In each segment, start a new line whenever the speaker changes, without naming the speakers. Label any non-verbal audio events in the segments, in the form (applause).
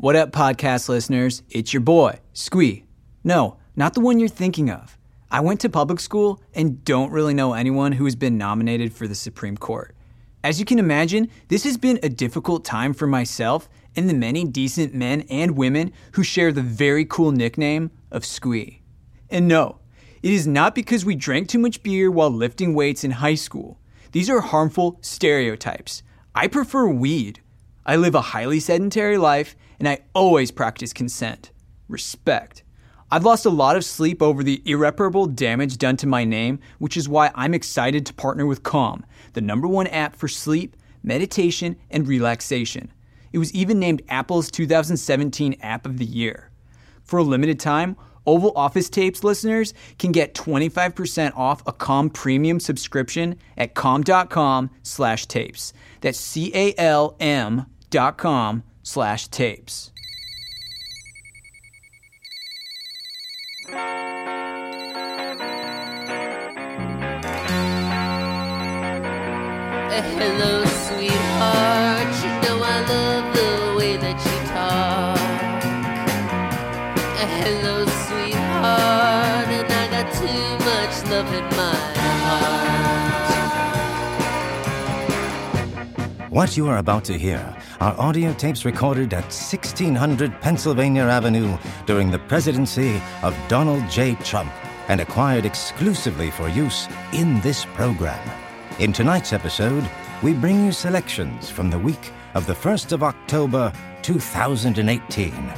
What up, podcast listeners? It's your boy, Squee. No, not the one you're thinking of. I went to public school and don't really know anyone who has been nominated for the Supreme Court. As you can imagine, this has been a difficult time for myself and the many decent men and women who share the very cool nickname of Squee. And no, it is not because we drank too much beer while lifting weights in high school. These are harmful stereotypes. I prefer weed. I live a highly sedentary life and I always practice consent. Respect. I've lost a lot of sleep over the irreparable damage done to my name, which is why I'm excited to partner with Calm, the number one app for sleep, meditation, and relaxation. It was even named Apple's 2017 App of the Year. For a limited time, Oval Office Tapes listeners can get 25% off a Calm premium subscription at calm.com slash tapes. That's C-A-L-M dot com slash tapes.
Hello,
What you are about to hear are audio tapes recorded at 1600 Pennsylvania Avenue during the presidency of Donald J. Trump and acquired exclusively for use in this program. In tonight's episode, we bring you selections from the week of the 1st of October, 2018.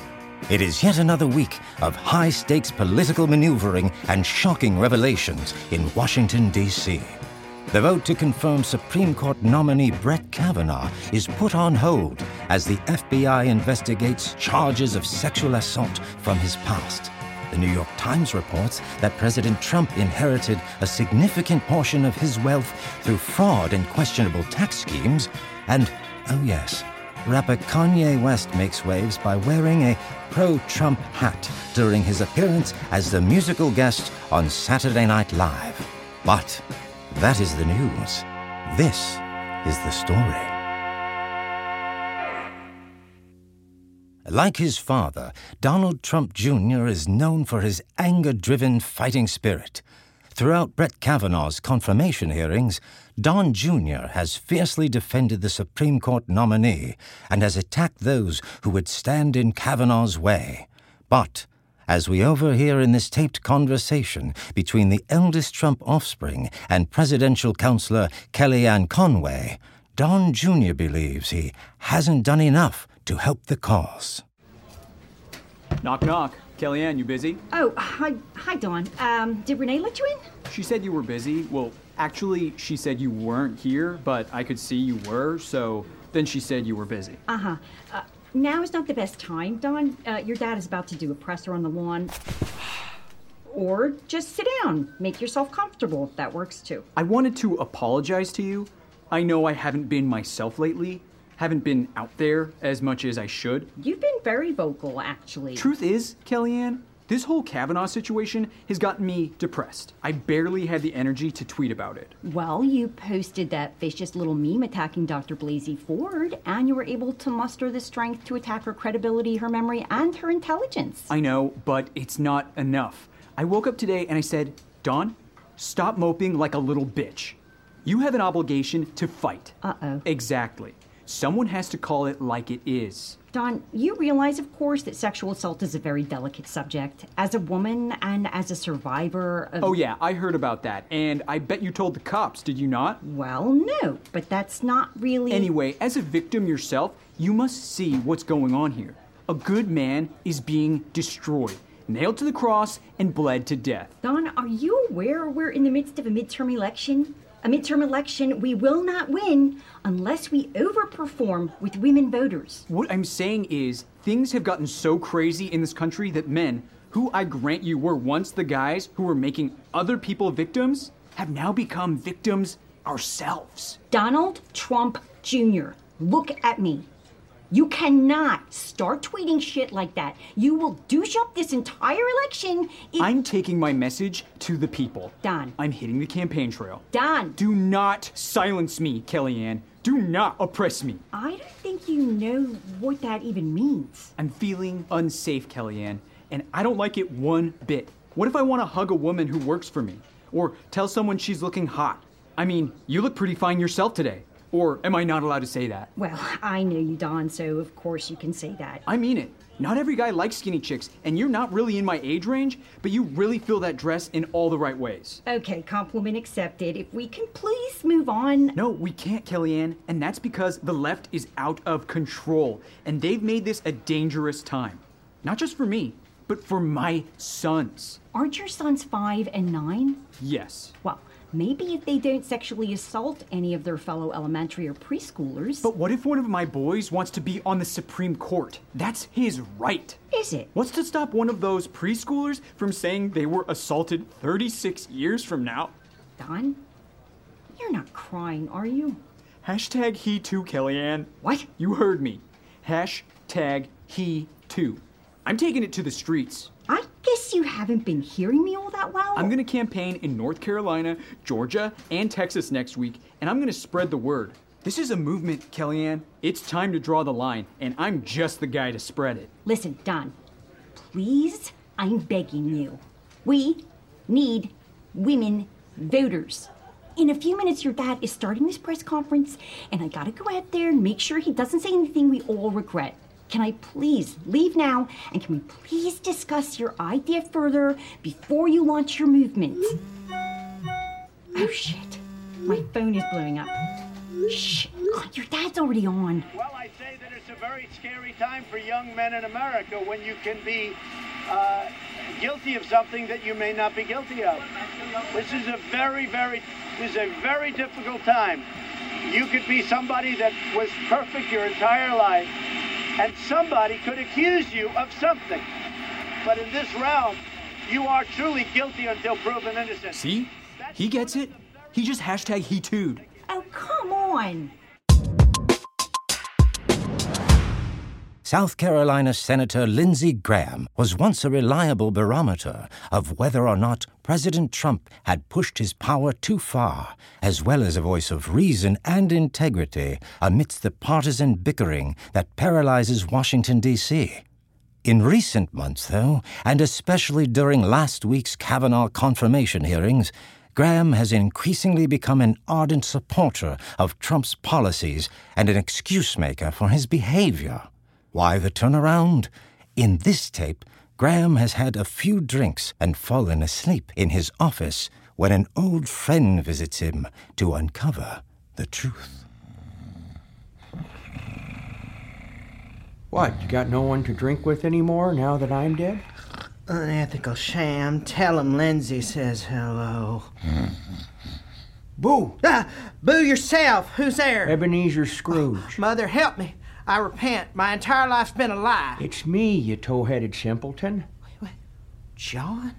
It is yet another week of high stakes political maneuvering and shocking revelations in Washington, D.C. The vote to confirm Supreme Court nominee Brett Kavanaugh is put on hold as the FBI investigates charges of sexual assault from his past. The New York Times reports that President Trump inherited a significant portion of his wealth through fraud and questionable tax schemes. And, oh yes, rapper Kanye West makes waves by wearing a pro Trump hat during his appearance as the musical guest on Saturday Night Live. But that is the news. This is the story. Like his father, Donald Trump Jr. is known for his anger driven fighting spirit. Throughout Brett Kavanaugh's confirmation hearings, Don Jr. has fiercely defended the Supreme Court nominee and has attacked those who would stand in Kavanaugh's way. But, as we overhear in this taped conversation between the eldest Trump offspring and presidential counselor Kellyanne Conway, Don Jr. believes he hasn't done enough to help the cause.
Knock, knock. Kellyanne, you busy?
Oh, hi, hi, Don. Um, did Renee let you in?
She said you were busy. Well, actually, she said you weren't here, but I could see you were, so then she said you were busy.
Uh-huh. Uh, now is not the best time, Don. Uh, your dad is about to do a presser on the lawn. Or just sit down. Make yourself comfortable. if That works too.
I wanted to apologize to you. I know I haven't been myself lately, haven't been out there as much as I should.
You've been very vocal, actually.
Truth is, Kellyanne, this whole Kavanaugh situation has gotten me depressed. I barely had the energy to tweet about it.
Well, you posted that vicious little meme attacking Dr. Blasey Ford, and you were able to muster the strength to attack her credibility, her memory, and her intelligence.
I know, but it's not enough. I woke up today and I said, Don, stop moping like a little bitch. You have an obligation to fight.
Uh oh.
Exactly. Someone has to call it like it is.
Don, you realize, of course, that sexual assault is a very delicate subject. As a woman and as a survivor of.
Oh, yeah, I heard about that. And I bet you told the cops, did you not?
Well, no, but that's not really.
Anyway, as a victim yourself, you must see what's going on here. A good man is being destroyed, nailed to the cross, and bled to death.
Don, are you aware we're in the midst of a midterm election? A midterm election we will not win unless we overperform with women voters.
What I'm saying is, things have gotten so crazy in this country that men, who I grant you were once the guys who were making other people victims, have now become victims ourselves.
Donald Trump Jr., look at me. You cannot start tweeting shit like that. You will douche up this entire election if.
I'm taking my message to the people.
Don.
I'm hitting the campaign trail.
Don.
Do not silence me, Kellyanne. Do not oppress me.
I don't think you know what that even means.
I'm feeling unsafe, Kellyanne, and I don't like it one bit. What if I want to hug a woman who works for me? Or tell someone she's looking hot? I mean, you look pretty fine yourself today. Or am I not allowed to say that?
Well, I know you, Don, so of course you can say that.
I mean it. Not every guy likes skinny chicks, and you're not really in my age range, but you really feel that dress in all the right ways.
Okay, compliment accepted. If we can please move on.
No, we can't, Kellyanne, and that's because the left is out of control, and they've made this a dangerous time. Not just for me, but for my sons.
Aren't your sons five and nine?
Yes.
Well, maybe if they don't sexually assault any of their fellow elementary or preschoolers.
But what if one of my boys wants to be on the Supreme Court? That's his right.
is it?
What's to stop one of those preschoolers from saying they were assaulted 36 years from now?
Don? You're not crying, are you?
Hashtag he too, Kellyanne.
What?
You heard me. Hashtag he too. I'm taking it to the streets.
Guess you haven't been hearing me all that well.
I'm going to campaign in North Carolina, Georgia, and Texas next week, and I'm going to spread the word. This is a movement, Kellyanne. It's time to draw the line, and I'm just the guy to spread it.
Listen, Don, please, I'm begging you. We need women voters. In a few minutes, your dad is starting this press conference, and I gotta go out there and make sure he doesn't say anything we all regret. Can I please leave now, and can we please discuss your idea further before you launch your movement? Oh shit, my phone is blowing up. Shh, oh, your dad's already on.
Well, I say that it's a very scary time for young men in America when you can be uh, guilty of something that you may not be guilty of. This is a very, very, this is a very difficult time. You could be somebody that was perfect your entire life, and somebody could accuse you of something. But in this realm, you are truly guilty until proven innocent.
See? He gets it. He just hashtag he too'd.
Oh, come on.
South Carolina Senator Lindsey Graham was once a reliable barometer of whether or not President Trump had pushed his power too far, as well as a voice of reason and integrity amidst the partisan bickering that paralyzes Washington, D.C. In recent months, though, and especially during last week's Kavanaugh confirmation hearings, Graham has increasingly become an ardent supporter of Trump's policies and an excuse maker for his behavior. Why the turnaround? In this tape, Graham has had a few drinks and fallen asleep in his office when an old friend visits him to uncover the truth.
What, you got no one to drink with anymore now that I'm dead?
Unethical sham. Tell him Lindsey says hello.
Boo!
Ah, boo yourself. Who's there?
Ebenezer Scrooge.
Mother, help me. I repent. My entire life's been a lie.
It's me, you tow headed simpleton.
John?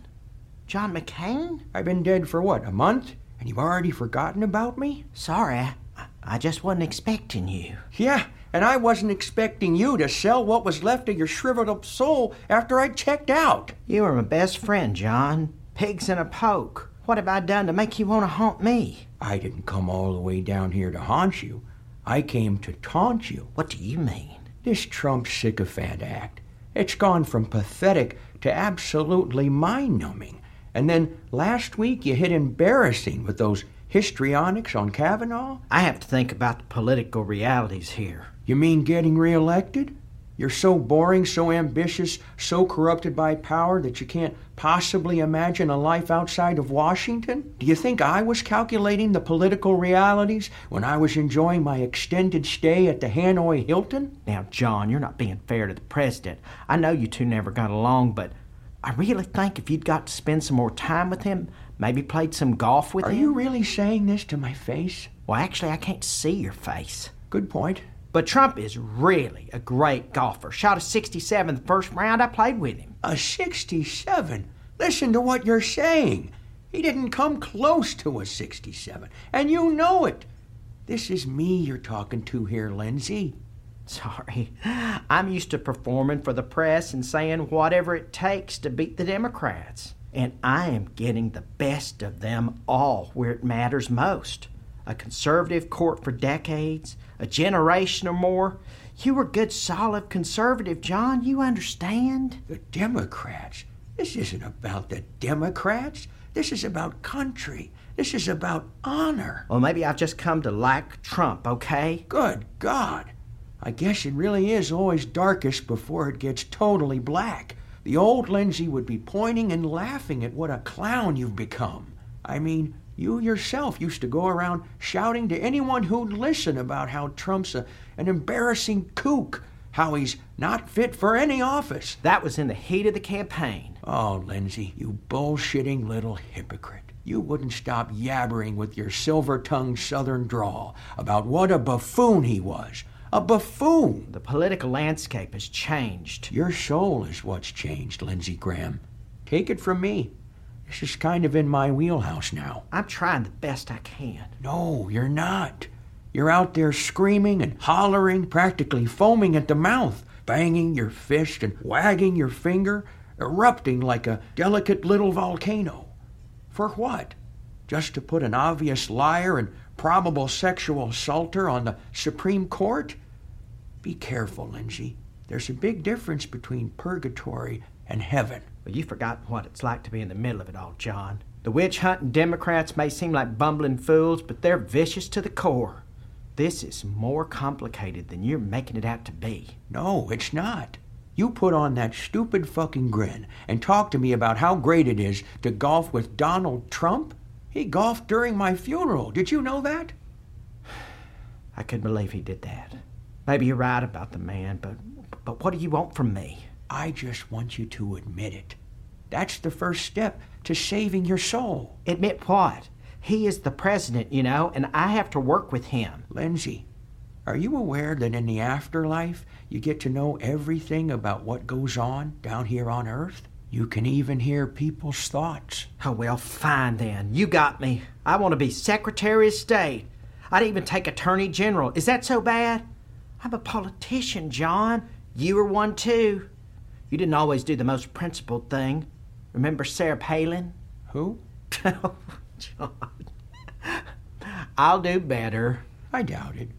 John McCain?
I've been dead for what, a month? And you've already forgotten about me?
Sorry, I, I just wasn't expecting you.
Yeah, and I wasn't expecting you to sell what was left of your shriveled up soul after I checked out.
You were my best friend, John. Pigs in a poke. What have I done to make you want to haunt me?
I didn't come all the way down here to haunt you. I came to taunt you.
What do you mean?
This Trump sycophant act. It's gone from pathetic to absolutely mind numbing. And then last week you hit embarrassing with those histrionics on Kavanaugh?
I have to think about the political realities here.
You mean getting reelected? You're so boring, so ambitious, so corrupted by power that you can't possibly imagine a life outside of Washington? Do you think I was calculating the political realities when I was enjoying my extended stay at the Hanoi Hilton?
Now, John, you're not being fair to the president. I know you two never got along, but I really think if you'd got to spend some more time with him, maybe played some golf with
Are
him.
Are you really saying this to my face?
Well, actually, I can't see your face.
Good point.
But Trump is really a great golfer. Shot a 67 the first round I played with him.
A 67? Listen to what you're saying. He didn't come close to a 67, and you know it. This is me you're talking to here, Lindsey.
Sorry. I'm used to performing for the press and saying whatever it takes to beat the Democrats. And I am getting the best of them all where it matters most a conservative court for decades, a generation or more. You were good, solid conservative, John. You understand?
The Democrats. This isn't about the Democrats. This is about country. This is about honor.
Well, maybe I've just come to like Trump, okay?
Good God. I guess it really is always darkest before it gets totally black. The old Lindsey would be pointing and laughing at what a clown you've become. I mean, you yourself used to go around shouting to anyone who'd listen about how Trump's a, an embarrassing kook, how he's not fit for any office.
That was in the heat of the campaign.
Oh, Lindsey, you bullshitting little hypocrite. You wouldn't stop yabbering with your silver tongued southern drawl about what a buffoon he was. A buffoon!
The political landscape has changed.
Your soul is what's changed, Lindsey Graham. Take it from me. This is kind of in my wheelhouse now.
I'm trying the best I can.
No, you're not. You're out there screaming and hollering, practically foaming at the mouth, banging your fist and wagging your finger, erupting like a delicate little volcano. For what? Just to put an obvious liar and probable sexual assaulter on the Supreme Court? Be careful, Lindsey. There's a big difference between purgatory and heaven.
But you've forgotten what it's like to be in the middle of it all, John. The witch hunting Democrats may seem like bumbling fools, but they're vicious to the core. This is more complicated than you're making it out to be.
No, it's not. You put on that stupid fucking grin and talk to me about how great it is to golf with Donald Trump? He golfed during my funeral. Did you know that? (sighs)
I couldn't believe he did that. Maybe you're right about the man, but but what do you want from me?
I just want you to admit it. That's the first step to saving your soul.
Admit what? He is the president, you know, and I have to work with him.
Lindsey, are you aware that in the afterlife you get to know everything about what goes on down here on Earth? You can even hear people's thoughts.
Oh, well, fine then. You got me. I want to be Secretary of State. I'd even take Attorney General. Is that so bad? I'm a politician, John. You were one too. You didn't always do the most principled thing. Remember Sarah Palin?
Who? (laughs)
oh, John. I'll do better.
I doubt it.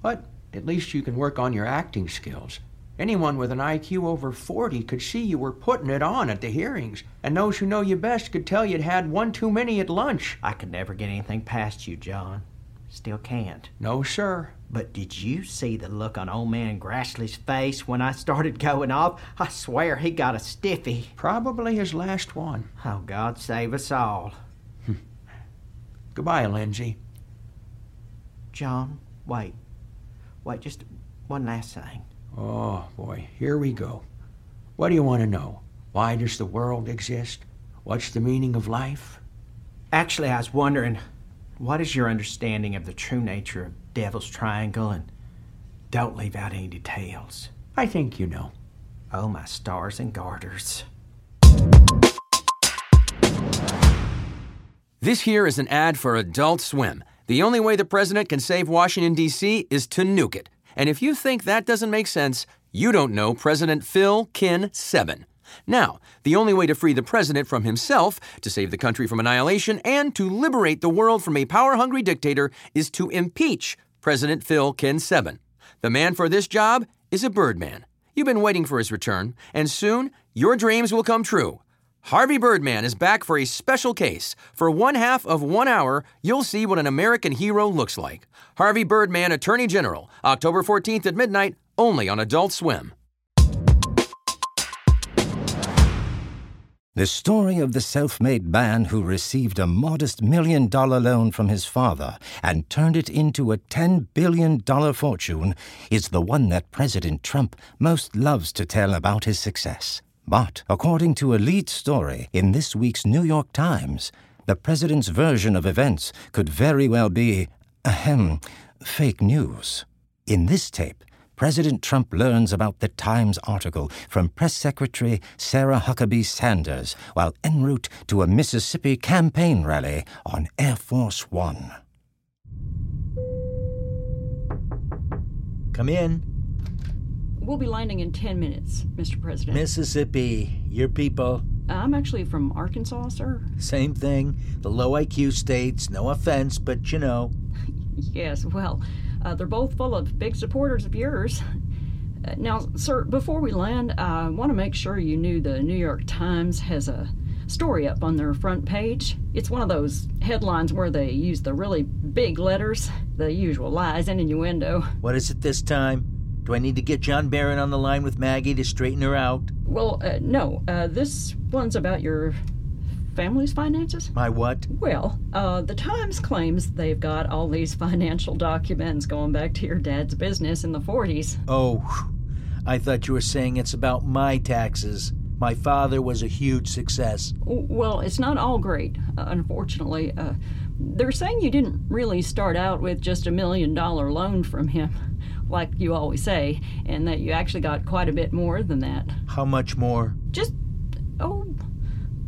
But at least you can work on your acting skills. Anyone with an IQ over 40 could see you were putting it on at the hearings, and those who know you best could tell you'd had one too many at lunch.
I could never get anything past you, John. Still can't.
No, sir.
But did you see the look on old man Grassley's face when I started going off? I swear he got a stiffy.
Probably his last one.
Oh, God save us all.
Goodbye, Lindsey.
John, wait. Wait, just one last thing.
Oh, boy, here we go. What do you want to know? Why does the world exist? What's the meaning of life?
Actually, I was wondering, what is your understanding of the true nature of Devil's Triangle? And don't leave out any details.
I think you know.
Oh, my stars and garters.
This here is an ad for Adult Swim. The only way the president can save Washington, D.C. is to nuke it. And if you think that doesn't make sense, you don't know President Phil Ken Sebben. Now, the only way to free the president from himself, to save the country from annihilation, and to liberate the world from a power hungry dictator is to impeach President Phil Ken Sebben. The man for this job is a Birdman. You've been waiting for his return, and soon your dreams will come true. Harvey Birdman is back for a special case. For one half of one hour, you'll see what an American hero looks like. Harvey Birdman, Attorney General, October 14th at midnight, only on Adult Swim.
The story of the self made man who received a modest million dollar loan from his father and turned it into a $10 billion fortune is the one that President Trump most loves to tell about his success. But according to a lead story in this week's New York Times, the president's version of events could very well be, ahem, fake news. In this tape, President Trump learns about the Times article from Press Secretary Sarah Huckabee Sanders while en route to a Mississippi campaign rally on Air Force One.
Come in.
We'll be landing in 10 minutes, Mr. President.
Mississippi, your people.
I'm actually from Arkansas, sir.
Same thing. The low IQ states, no offense, but you know. (laughs)
Yes, well, uh, they're both full of big supporters of yours. (laughs) Uh, now, sir, before we land, I want to make sure you knew the New York Times has a story up on their front page. It's one of those headlines where they use the really big letters, the usual lies and innuendo.
What is it this time? Do I need to get John Barron on the line with Maggie to straighten her out?
Well, uh, no, uh, this one's about your family's finances?
My what?
Well, uh, the Times claims they've got all these financial documents going back to your dad's business in the 40s.
Oh, I thought you were saying it's about my taxes. My father was a huge success.
Well, it's not all great, uh, unfortunately. Uh, they're saying you didn't really start out with just a million dollar loan from him, like you always say, and that you actually got quite a bit more than that.
How much more?
Just, oh,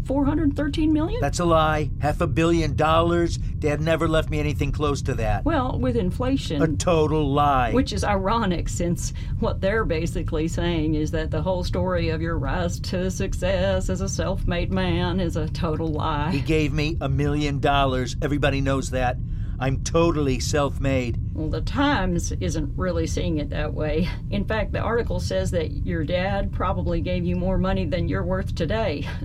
413 million?
That's a lie. Half a billion dollars. Dad never left me anything close to that.
Well, with inflation.
A total lie.
Which is ironic since what they're basically saying is that the whole story of your rise to success as a self made man is a total lie.
He gave me a million dollars. Everybody knows that. I'm totally self made.
Well, the Times isn't really seeing it that way. In fact, the article says that your dad probably gave you more money than you're worth today. (laughs)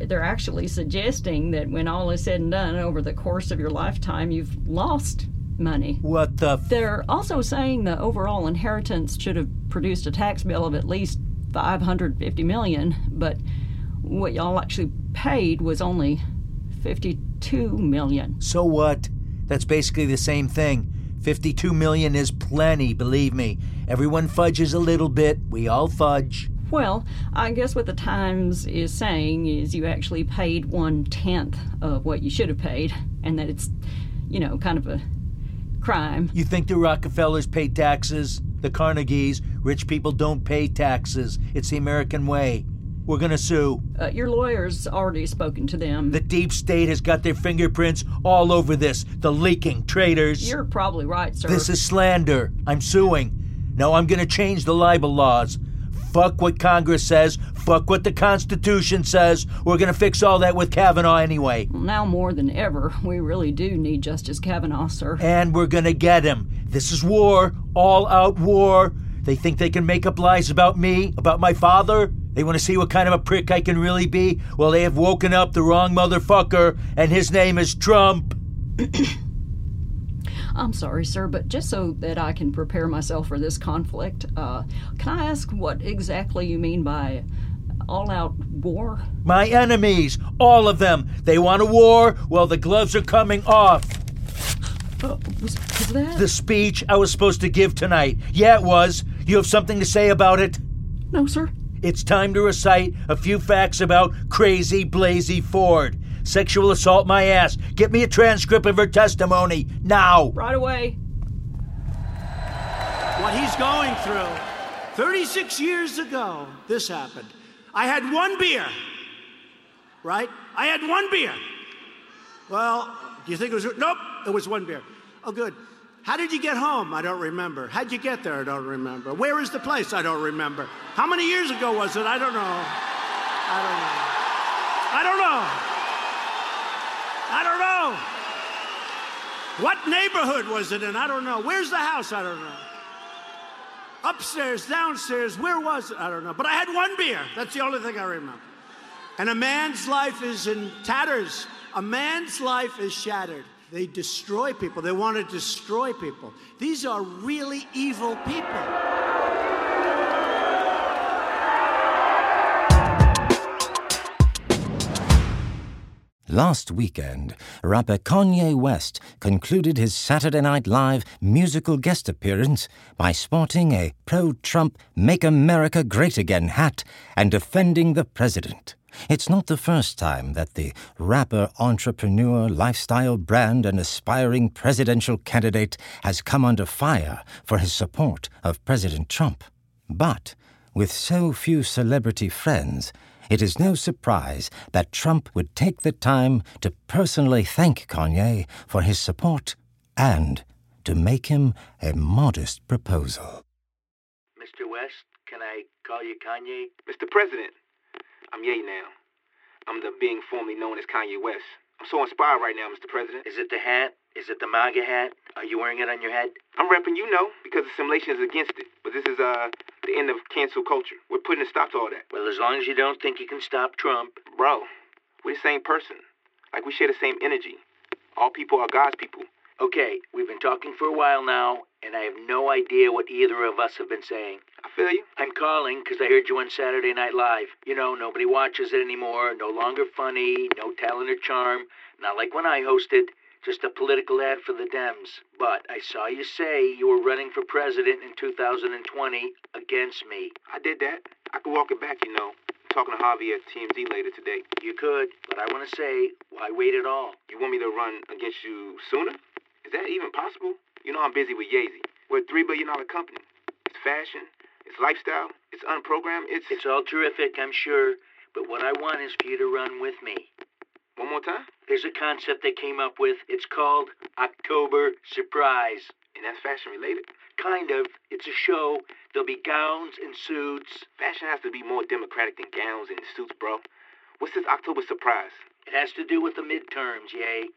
they're actually suggesting that when all is said and done over the course of your lifetime, you've lost money.
What the?
F- they're also saying the overall inheritance should have produced a tax bill of at least 550 million, but what y'all actually paid was only 52 million.
So what? That's basically the same thing. 52 million is plenty, believe me. Everyone fudges a little bit. We all fudge.
Well, I guess what the Times is saying is you actually paid one tenth of what you should have paid, and that it's, you know, kind of a crime.
You think the Rockefellers pay taxes? The Carnegies? Rich people don't pay taxes. It's the American way. We're gonna sue.
Uh, your lawyer's already spoken to them.
The deep state has got their fingerprints all over this. The leaking traitors.
You're probably right, sir.
This is slander. I'm suing. No, I'm gonna change the libel laws. Fuck what Congress says. Fuck what the Constitution says. We're going to fix all that with Kavanaugh anyway.
Now more than ever, we really do need Justice Kavanaugh, sir.
And we're going to get him. This is war, all out war. They think they can make up lies about me, about my father. They want to see what kind of a prick I can really be. Well, they have woken up the wrong motherfucker, and his name is Trump. (coughs)
I'm sorry, sir, but just so that I can prepare myself for this conflict, uh, can I ask what exactly you mean by all out war?
My enemies, all of them. They want a war? Well, the gloves are coming off.
Uh, was, was that?
The speech I was supposed to give tonight. Yeah, it was. You have something to say about it?
No, sir.
It's time to recite a few facts about Crazy Blasey Ford. Sexual assault my ass. Get me a transcript of her testimony now.
Right away.
What he's going through. 36 years ago, this happened. I had one beer. Right? I had one beer. Well, do you think it was? Nope, it was one beer. Oh, good. How did you get home? I don't remember. How'd you get there? I don't remember. Where is the place? I don't remember. How many years ago was it? I don't know. I don't know. I don't know. I don't know. What neighborhood was it in? I don't know. Where's the house? I don't know. Upstairs, downstairs, where was it? I don't know. But I had one beer. That's the only thing I remember. And a man's life is in tatters. A man's life is shattered. They destroy people. They want to destroy people. These are really evil people.
Last weekend, rapper Kanye West concluded his Saturday Night Live musical guest appearance by sporting a pro Trump Make America Great Again hat and defending the president. It's not the first time that the rapper, entrepreneur, lifestyle brand, and aspiring presidential candidate has come under fire for his support of President Trump. But with so few celebrity friends, it is no surprise that Trump would take the time to personally thank Kanye for his support and to make him a modest proposal.
Mr. West, can I call you Kanye? Mr. President, I'm Ye now. I'm the being formerly known as Kanye West. I'm so inspired right now, Mr. President. Is it the hat?
Is it the MAGA hat? Are you wearing it on your head?
I'm repping you know because the simulation is against it. But this is uh the end of cancel culture. We're putting a stop to all that.
Well, as long as you don't think you can stop Trump.
Bro, we're the same person. Like we share the same energy. All people are God's people.
Okay, we've been talking for a while now, and I have no idea what either of us have been saying.
I feel you.
I'm calling because I heard you on Saturday Night Live. You know, nobody watches it anymore, no longer funny, no talent or charm, not like when I hosted, just a political ad for the Dems. But I saw you say you were running for president in 2020 against me.
I did that. I could walk it back, you know. talking to Harvey at TMZ later today.
You could, but I want to say, why wait at all?
You want me to run against you sooner? Is that even possible? You know I'm busy with Yeezy. We're a $3 billion company. It's fashion, it's lifestyle, it's unprogrammed, it's...
It's all terrific, I'm sure, but what I want is for you to run with me.
One more time?
There's a concept they came up with. It's called October Surprise.
And that's fashion related?
Kind of. It's a show. There'll be gowns and suits.
Fashion has to be more democratic than gowns and suits, bro. What's this October surprise?
It has to do with the midterms, Ye.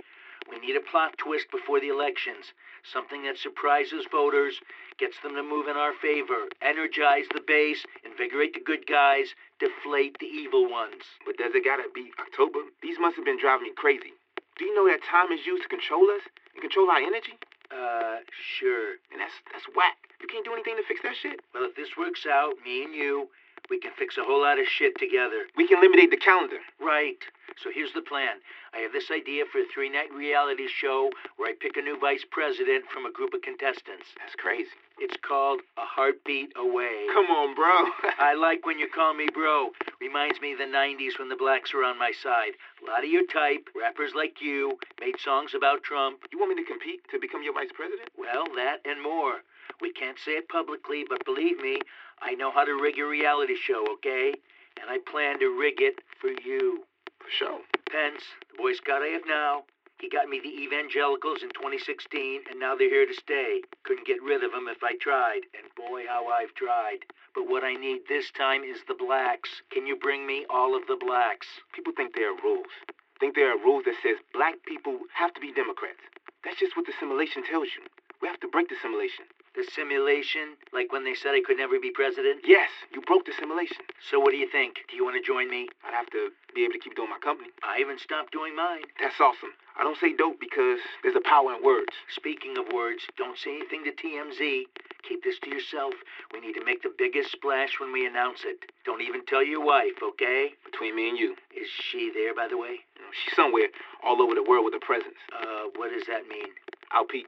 We need a plot twist before the elections. Something that surprises voters, gets them to move in our favor, energize the base, invigorate the good guys, deflate the evil ones.
But does it gotta be October? These must have been driving me crazy. Do you know that time is used to control us and control our energy?
Uh, sure.
And that's that's whack. You can't do anything to fix that shit.
Well, if this works out, me and you, we can fix a whole lot of shit together.
We can eliminate the calendar.
Right. So here's the plan. I have this idea for a three night reality show where I pick a new vice president from a group of contestants.
That's crazy.
It's called A Heartbeat Away.
Come on, bro. (laughs)
I like when you call me bro. Reminds me of the 90s when the blacks were on my side. A lot of your type, rappers like you, made songs about Trump.
You want me to compete to become your vice president?
Well, that and more. We can't say it publicly, but believe me, I know how to rig a reality show, okay? And I plan to rig it for you.
For sure.
Pence, the Boy Scout I have now, he got me the evangelicals in 2016, and now they're here to stay. Couldn't get rid of them if I tried, and boy, how I've tried. But what I need this time is the blacks. Can you bring me all of the blacks?
People think there are rules. Think there are rules that says black people have to be Democrats. That's just what the simulation tells you. We have to break the simulation.
The simulation? Like when they said I could never be president?
Yes, you broke the simulation.
So what do you think? Do you want to join me?
I'd have to be able to keep doing my company.
I haven't stopped doing mine.
That's awesome. I don't say dope because there's a power in words.
Speaking of words, don't say anything to TMZ. Keep this to yourself. We need to make the biggest splash when we announce it. Don't even tell your wife, okay?
Between me and you.
Is she there, by the way?
She's somewhere all over the world with a presence.
Uh, what does that mean?
I'll peep.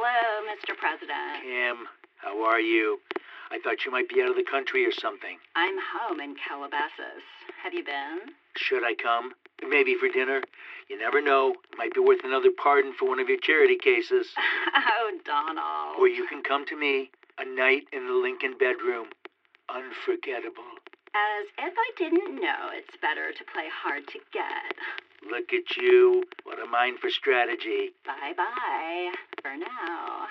Hello, Mr. President.
Kim, how are you? I thought you might be out of the country or something.
I'm home in Calabasas. Have you been?
Should I come? Maybe for dinner? You never know. Might be worth another pardon for one of your charity cases. (laughs)
oh, Donald.
Or you can come to me. A night in the Lincoln bedroom. Unforgettable.
As if I didn't know it's better to play hard to get.
Look at you. What mind for strategy.
Bye bye. For now.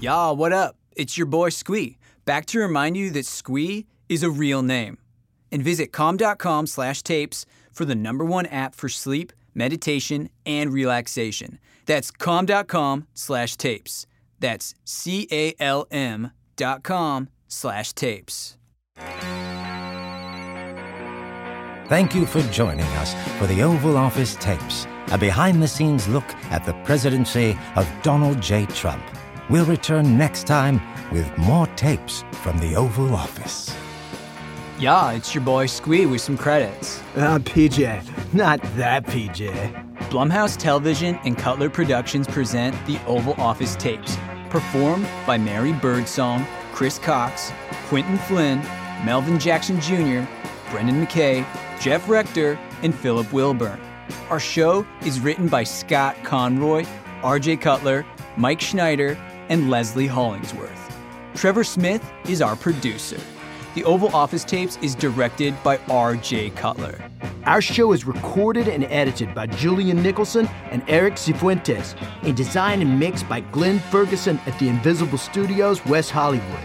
Y'all, what up? It's your boy Squee, back to remind you that Squee is a real name. And visit calm.com slash tapes for the number one app for sleep, meditation, and relaxation. That's calm.com slash tapes. That's C-A-L-M dot com slash tapes.
Thank you for joining us for the Oval Office Tapes, a behind the scenes look at the presidency of Donald J. Trump. We'll return next time with more tapes from the Oval Office.
Yeah, it's your boy Squee with some credits.
Uh, PJ. Not that PJ.
Blumhouse Television and Cutler Productions present the Oval Office Tapes, performed by Mary Birdsong, Chris Cox, Quentin Flynn, Melvin Jackson Jr., Brendan McKay, Jeff Rector, and Philip Wilburn. Our show is written by Scott Conroy, RJ Cutler, Mike Schneider, and Leslie Hollingsworth. Trevor Smith is our producer. The Oval Office Tapes is directed by R.J. Cutler.
Our show is recorded and edited by Julian Nicholson and Eric Cifuentes, and designed and mixed by Glenn Ferguson at the Invisible Studios, West Hollywood.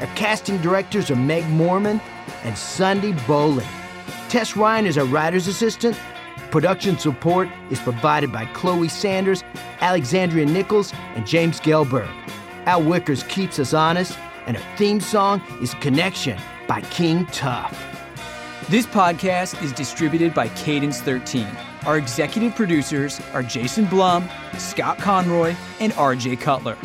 Our casting directors are Meg Morman and Sunday Boling.
Tess Ryan is our writer's assistant. Production support is provided by Chloe Sanders, Alexandria Nichols, and James Gelberg. Al Wickers keeps us honest, and our theme song is Connection by King Tuff.
This podcast is distributed by Cadence 13. Our executive producers are Jason Blum, Scott Conroy, and RJ Cutler.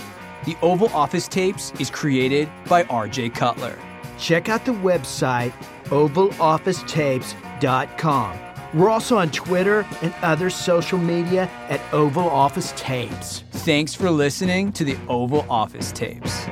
The Oval Office Tapes is created by RJ Cutler.
Check out the website ovalofficetapes.com. We're also on Twitter and other social media at Oval Office Tapes.
Thanks for listening to the Oval Office Tapes.